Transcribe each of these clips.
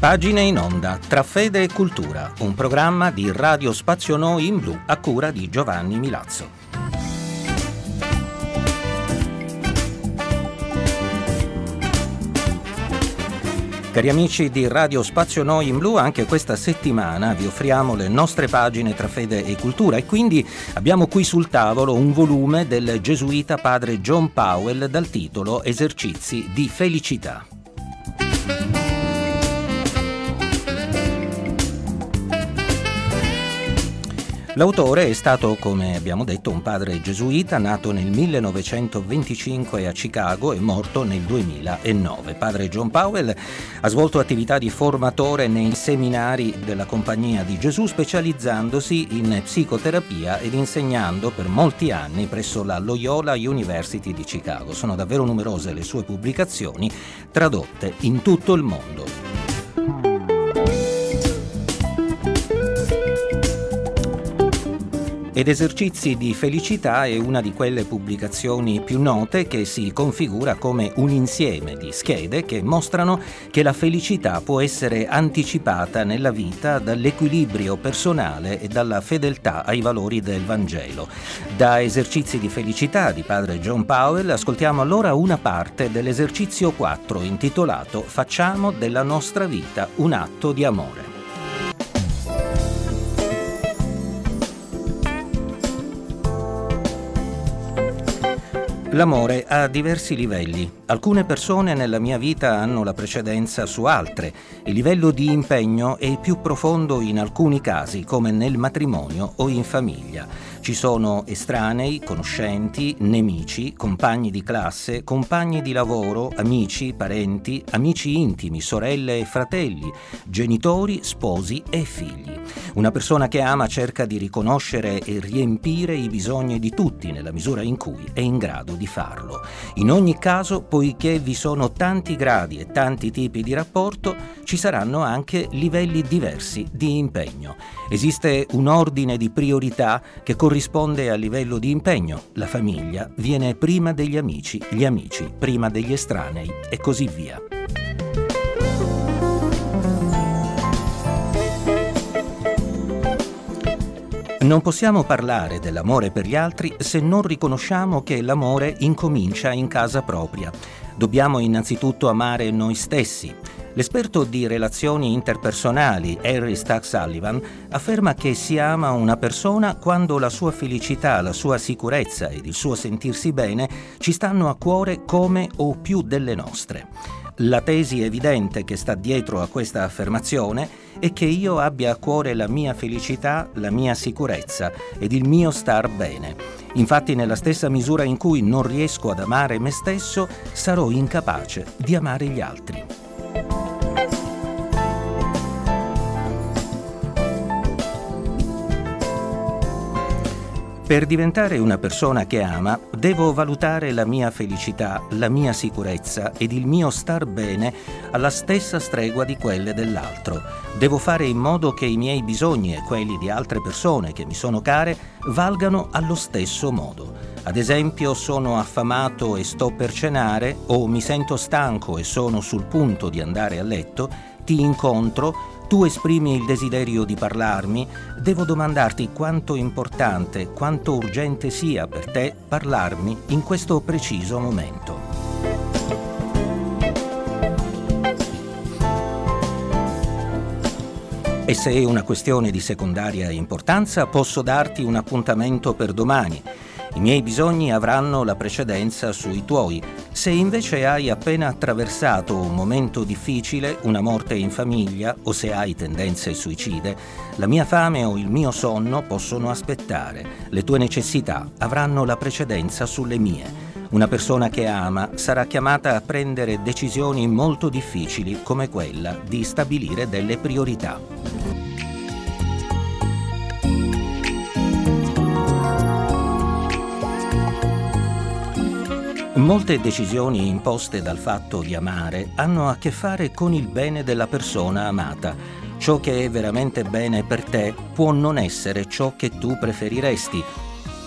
Pagine in onda tra fede e cultura, un programma di Radio Spazio Noi in blu a cura di Giovanni Milazzo. Cari amici di Radio Spazio Noi in Blu, anche questa settimana vi offriamo le nostre pagine tra fede e cultura e quindi abbiamo qui sul tavolo un volume del gesuita padre John Powell dal titolo Esercizi di felicità. L'autore è stato, come abbiamo detto, un padre gesuita nato nel 1925 a Chicago e morto nel 2009. Padre John Powell ha svolto attività di formatore nei seminari della Compagnia di Gesù, specializzandosi in psicoterapia ed insegnando per molti anni presso la Loyola University di Chicago. Sono davvero numerose le sue pubblicazioni tradotte in tutto il mondo. Ed Esercizi di felicità è una di quelle pubblicazioni più note che si configura come un insieme di schede che mostrano che la felicità può essere anticipata nella vita dall'equilibrio personale e dalla fedeltà ai valori del Vangelo. Da Esercizi di felicità di padre John Powell ascoltiamo allora una parte dell'esercizio 4 intitolato Facciamo della nostra vita un atto di amore. L'amore ha diversi livelli. Alcune persone nella mia vita hanno la precedenza su altre. Il livello di impegno è più profondo in alcuni casi, come nel matrimonio o in famiglia. Ci sono estranei, conoscenti, nemici, compagni di classe, compagni di lavoro, amici, parenti, amici intimi, sorelle e fratelli, genitori, sposi e figli. Una persona che ama cerca di riconoscere e riempire i bisogni di tutti nella misura in cui è in grado di farlo. In ogni caso, poiché vi sono tanti gradi e tanti tipi di rapporto, ci saranno anche livelli diversi di impegno. Esiste un ordine di priorità che corrisponde al livello di impegno. La famiglia viene prima degli amici, gli amici prima degli estranei e così via. Non possiamo parlare dell'amore per gli altri se non riconosciamo che l'amore incomincia in casa propria. Dobbiamo innanzitutto amare noi stessi. L'esperto di relazioni interpersonali Harry Stack Sullivan afferma che si ama una persona quando la sua felicità, la sua sicurezza ed il suo sentirsi bene ci stanno a cuore come o più delle nostre. La tesi evidente che sta dietro a questa affermazione è che io abbia a cuore la mia felicità, la mia sicurezza ed il mio star bene. Infatti nella stessa misura in cui non riesco ad amare me stesso, sarò incapace di amare gli altri. Per diventare una persona che ama, devo valutare la mia felicità, la mia sicurezza ed il mio star bene alla stessa stregua di quelle dell'altro. Devo fare in modo che i miei bisogni e quelli di altre persone che mi sono care valgano allo stesso modo. Ad esempio, sono affamato e sto per cenare o mi sento stanco e sono sul punto di andare a letto, ti incontro, tu esprimi il desiderio di parlarmi, devo domandarti quanto importante, quanto urgente sia per te parlarmi in questo preciso momento. E se è una questione di secondaria importanza, posso darti un appuntamento per domani i miei bisogni avranno la precedenza sui tuoi. Se invece hai appena attraversato un momento difficile, una morte in famiglia o se hai tendenze suicide, la mia fame o il mio sonno possono aspettare. Le tue necessità avranno la precedenza sulle mie. Una persona che ama sarà chiamata a prendere decisioni molto difficili come quella di stabilire delle priorità. Molte decisioni imposte dal fatto di amare hanno a che fare con il bene della persona amata. Ciò che è veramente bene per te può non essere ciò che tu preferiresti.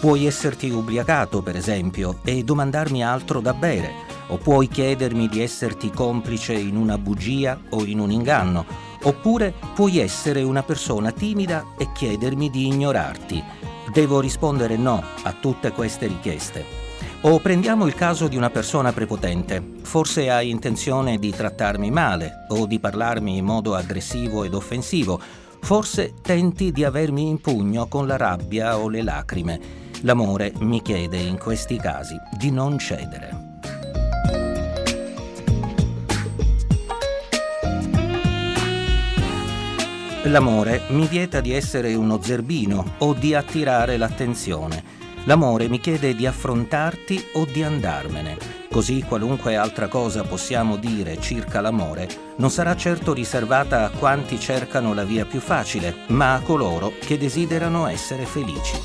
Puoi esserti ubriacato, per esempio, e domandarmi altro da bere o puoi chiedermi di esserti complice in una bugia o in un inganno, oppure puoi essere una persona timida e chiedermi di ignorarti. Devo rispondere no a tutte queste richieste. O prendiamo il caso di una persona prepotente. Forse hai intenzione di trattarmi male o di parlarmi in modo aggressivo ed offensivo. Forse tenti di avermi in pugno con la rabbia o le lacrime. L'amore mi chiede in questi casi di non cedere. L'amore mi vieta di essere uno zerbino o di attirare l'attenzione. L'amore mi chiede di affrontarti o di andarmene. Così qualunque altra cosa possiamo dire circa l'amore non sarà certo riservata a quanti cercano la via più facile, ma a coloro che desiderano essere felici.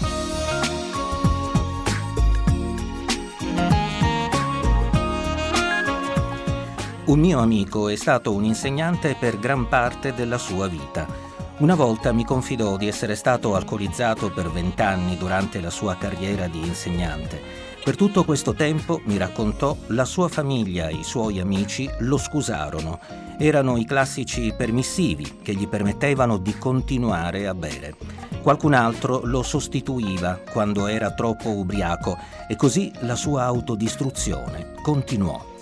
Un mio amico è stato un insegnante per gran parte della sua vita. Una volta mi confidò di essere stato alcolizzato per vent'anni durante la sua carriera di insegnante. Per tutto questo tempo, mi raccontò, la sua famiglia e i suoi amici lo scusarono. Erano i classici permissivi che gli permettevano di continuare a bere. Qualcun altro lo sostituiva quando era troppo ubriaco e così la sua autodistruzione continuò.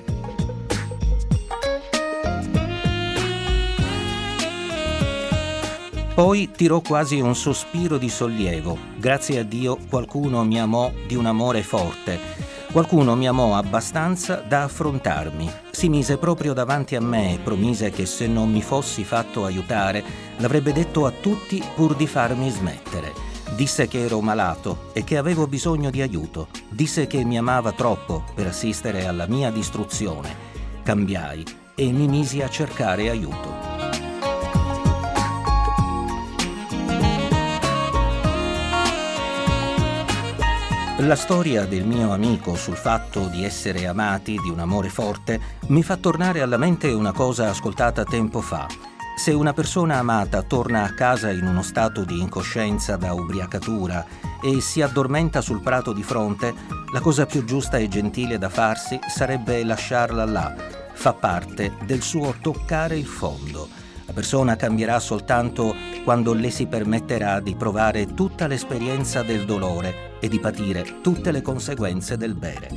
Poi tirò quasi un sospiro di sollievo. Grazie a Dio qualcuno mi amò di un amore forte. Qualcuno mi amò abbastanza da affrontarmi. Si mise proprio davanti a me e promise che se non mi fossi fatto aiutare l'avrebbe detto a tutti pur di farmi smettere. Disse che ero malato e che avevo bisogno di aiuto. Disse che mi amava troppo per assistere alla mia distruzione. Cambiai e mi misi a cercare aiuto. La storia del mio amico sul fatto di essere amati, di un amore forte, mi fa tornare alla mente una cosa ascoltata tempo fa. Se una persona amata torna a casa in uno stato di incoscienza da ubriacatura e si addormenta sul prato di fronte, la cosa più giusta e gentile da farsi sarebbe lasciarla là. Fa parte del suo toccare il fondo. La persona cambierà soltanto quando le si permetterà di provare tutta l'esperienza del dolore e di patire tutte le conseguenze del bere.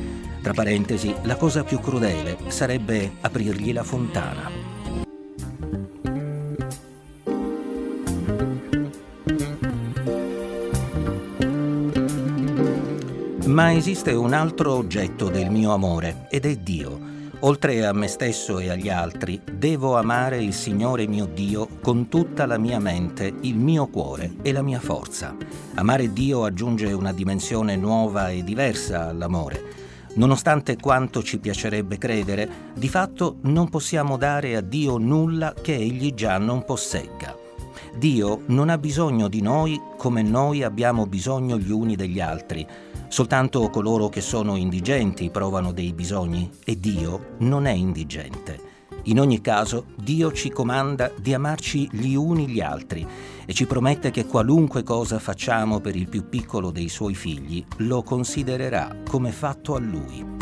Tra parentesi, la cosa più crudele sarebbe aprirgli la fontana. Ma esiste un altro oggetto del mio amore ed è Dio. Oltre a me stesso e agli altri, devo amare il Signore mio Dio con tutta la mia mente, il mio cuore e la mia forza. Amare Dio aggiunge una dimensione nuova e diversa all'amore. Nonostante quanto ci piacerebbe credere, di fatto non possiamo dare a Dio nulla che Egli già non possegga. Dio non ha bisogno di noi come noi abbiamo bisogno gli uni degli altri. Soltanto coloro che sono indigenti provano dei bisogni e Dio non è indigente. In ogni caso, Dio ci comanda di amarci gli uni gli altri e ci promette che qualunque cosa facciamo per il più piccolo dei suoi figli lo considererà come fatto a Lui.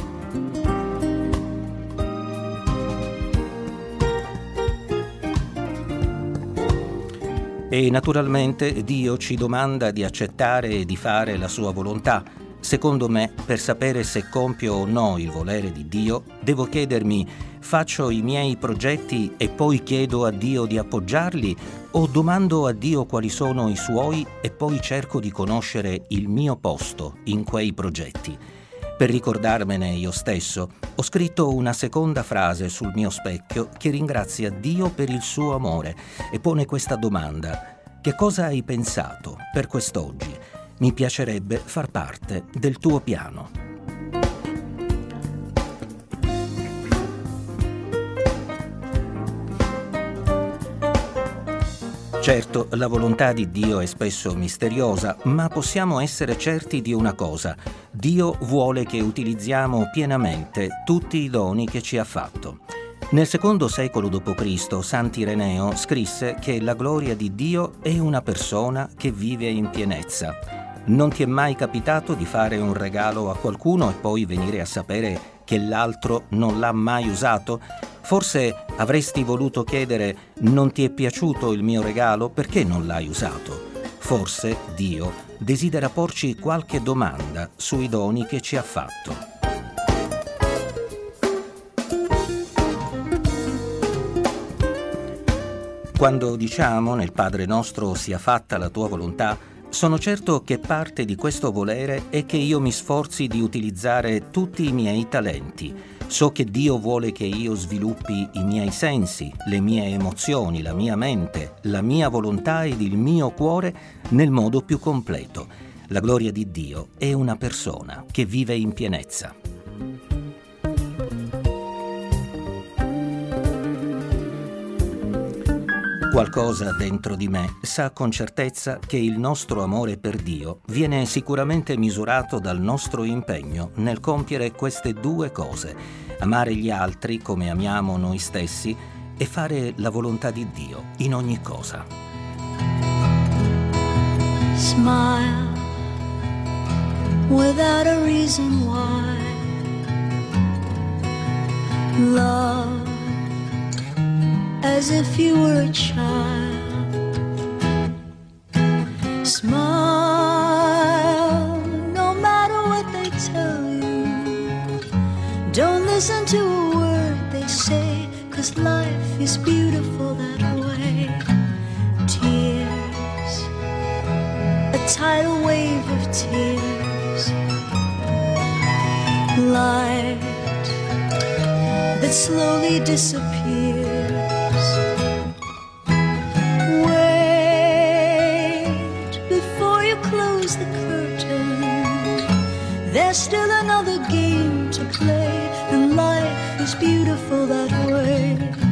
E naturalmente Dio ci domanda di accettare e di fare la sua volontà Secondo me, per sapere se compio o no il volere di Dio, devo chiedermi faccio i miei progetti e poi chiedo a Dio di appoggiarli o domando a Dio quali sono i suoi e poi cerco di conoscere il mio posto in quei progetti. Per ricordarmene io stesso, ho scritto una seconda frase sul mio specchio che ringrazia Dio per il suo amore e pone questa domanda. Che cosa hai pensato per quest'oggi? Mi piacerebbe far parte del tuo piano. Certo, la volontà di Dio è spesso misteriosa, ma possiamo essere certi di una cosa. Dio vuole che utilizziamo pienamente tutti i doni che ci ha fatto. Nel secondo secolo d.C. Sant'Ireneo scrisse che la gloria di Dio è una persona che vive in pienezza. Non ti è mai capitato di fare un regalo a qualcuno e poi venire a sapere che l'altro non l'ha mai usato? Forse avresti voluto chiedere non ti è piaciuto il mio regalo? Perché non l'hai usato? Forse Dio desidera porci qualche domanda sui doni che ci ha fatto. Quando diciamo nel Padre nostro sia fatta la tua volontà, sono certo che parte di questo volere è che io mi sforzi di utilizzare tutti i miei talenti. So che Dio vuole che io sviluppi i miei sensi, le mie emozioni, la mia mente, la mia volontà ed il mio cuore nel modo più completo. La gloria di Dio è una persona che vive in pienezza. Qualcosa dentro di me sa con certezza che il nostro amore per Dio viene sicuramente misurato dal nostro impegno nel compiere queste due cose, amare gli altri come amiamo noi stessi e fare la volontà di Dio in ogni cosa. Smile without a reason why. Love as if you were a child. Smile no matter what they tell you. Don't listen to a word they say, cause life is beautiful that way. Tears, a tidal wave of tears. Light that slowly disappears. There's still another game to play, and life is beautiful that way.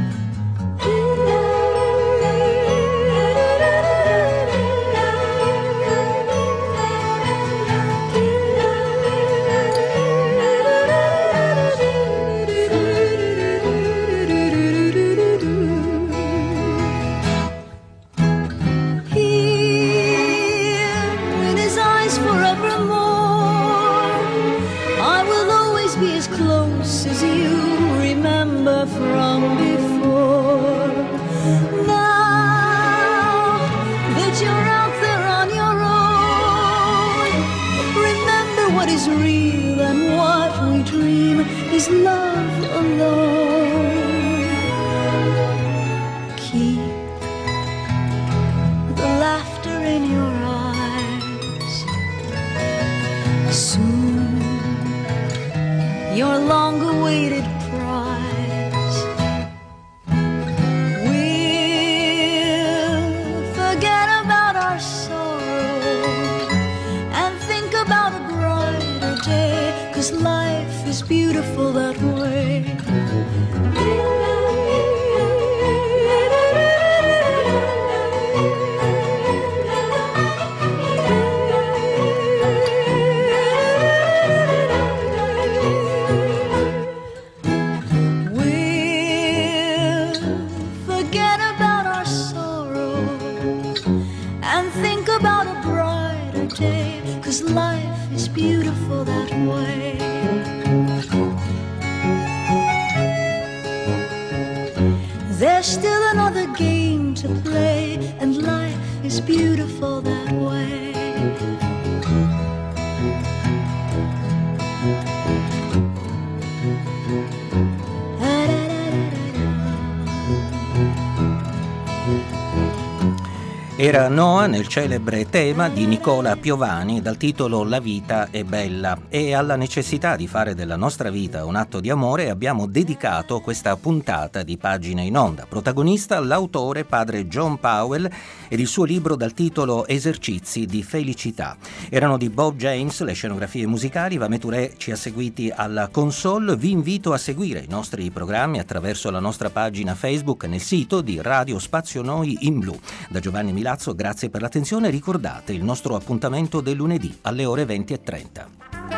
Thank you. Era Noah nel celebre tema di Nicola Piovani dal titolo La vita è bella e alla necessità di fare della nostra vita un atto di amore abbiamo dedicato questa puntata di Pagine in Onda. Protagonista l'autore padre John Powell ed il suo libro dal titolo Esercizi di felicità. Erano di Bob James le scenografie musicali, Vame Touré ci ha seguiti alla console, vi invito a seguire i nostri programmi attraverso la nostra pagina Facebook nel sito di Radio Spazio Noi in Blu. Da Giovanni Milano Milazzo, grazie per l'attenzione. Ricordate il nostro appuntamento del lunedì alle ore 20.30.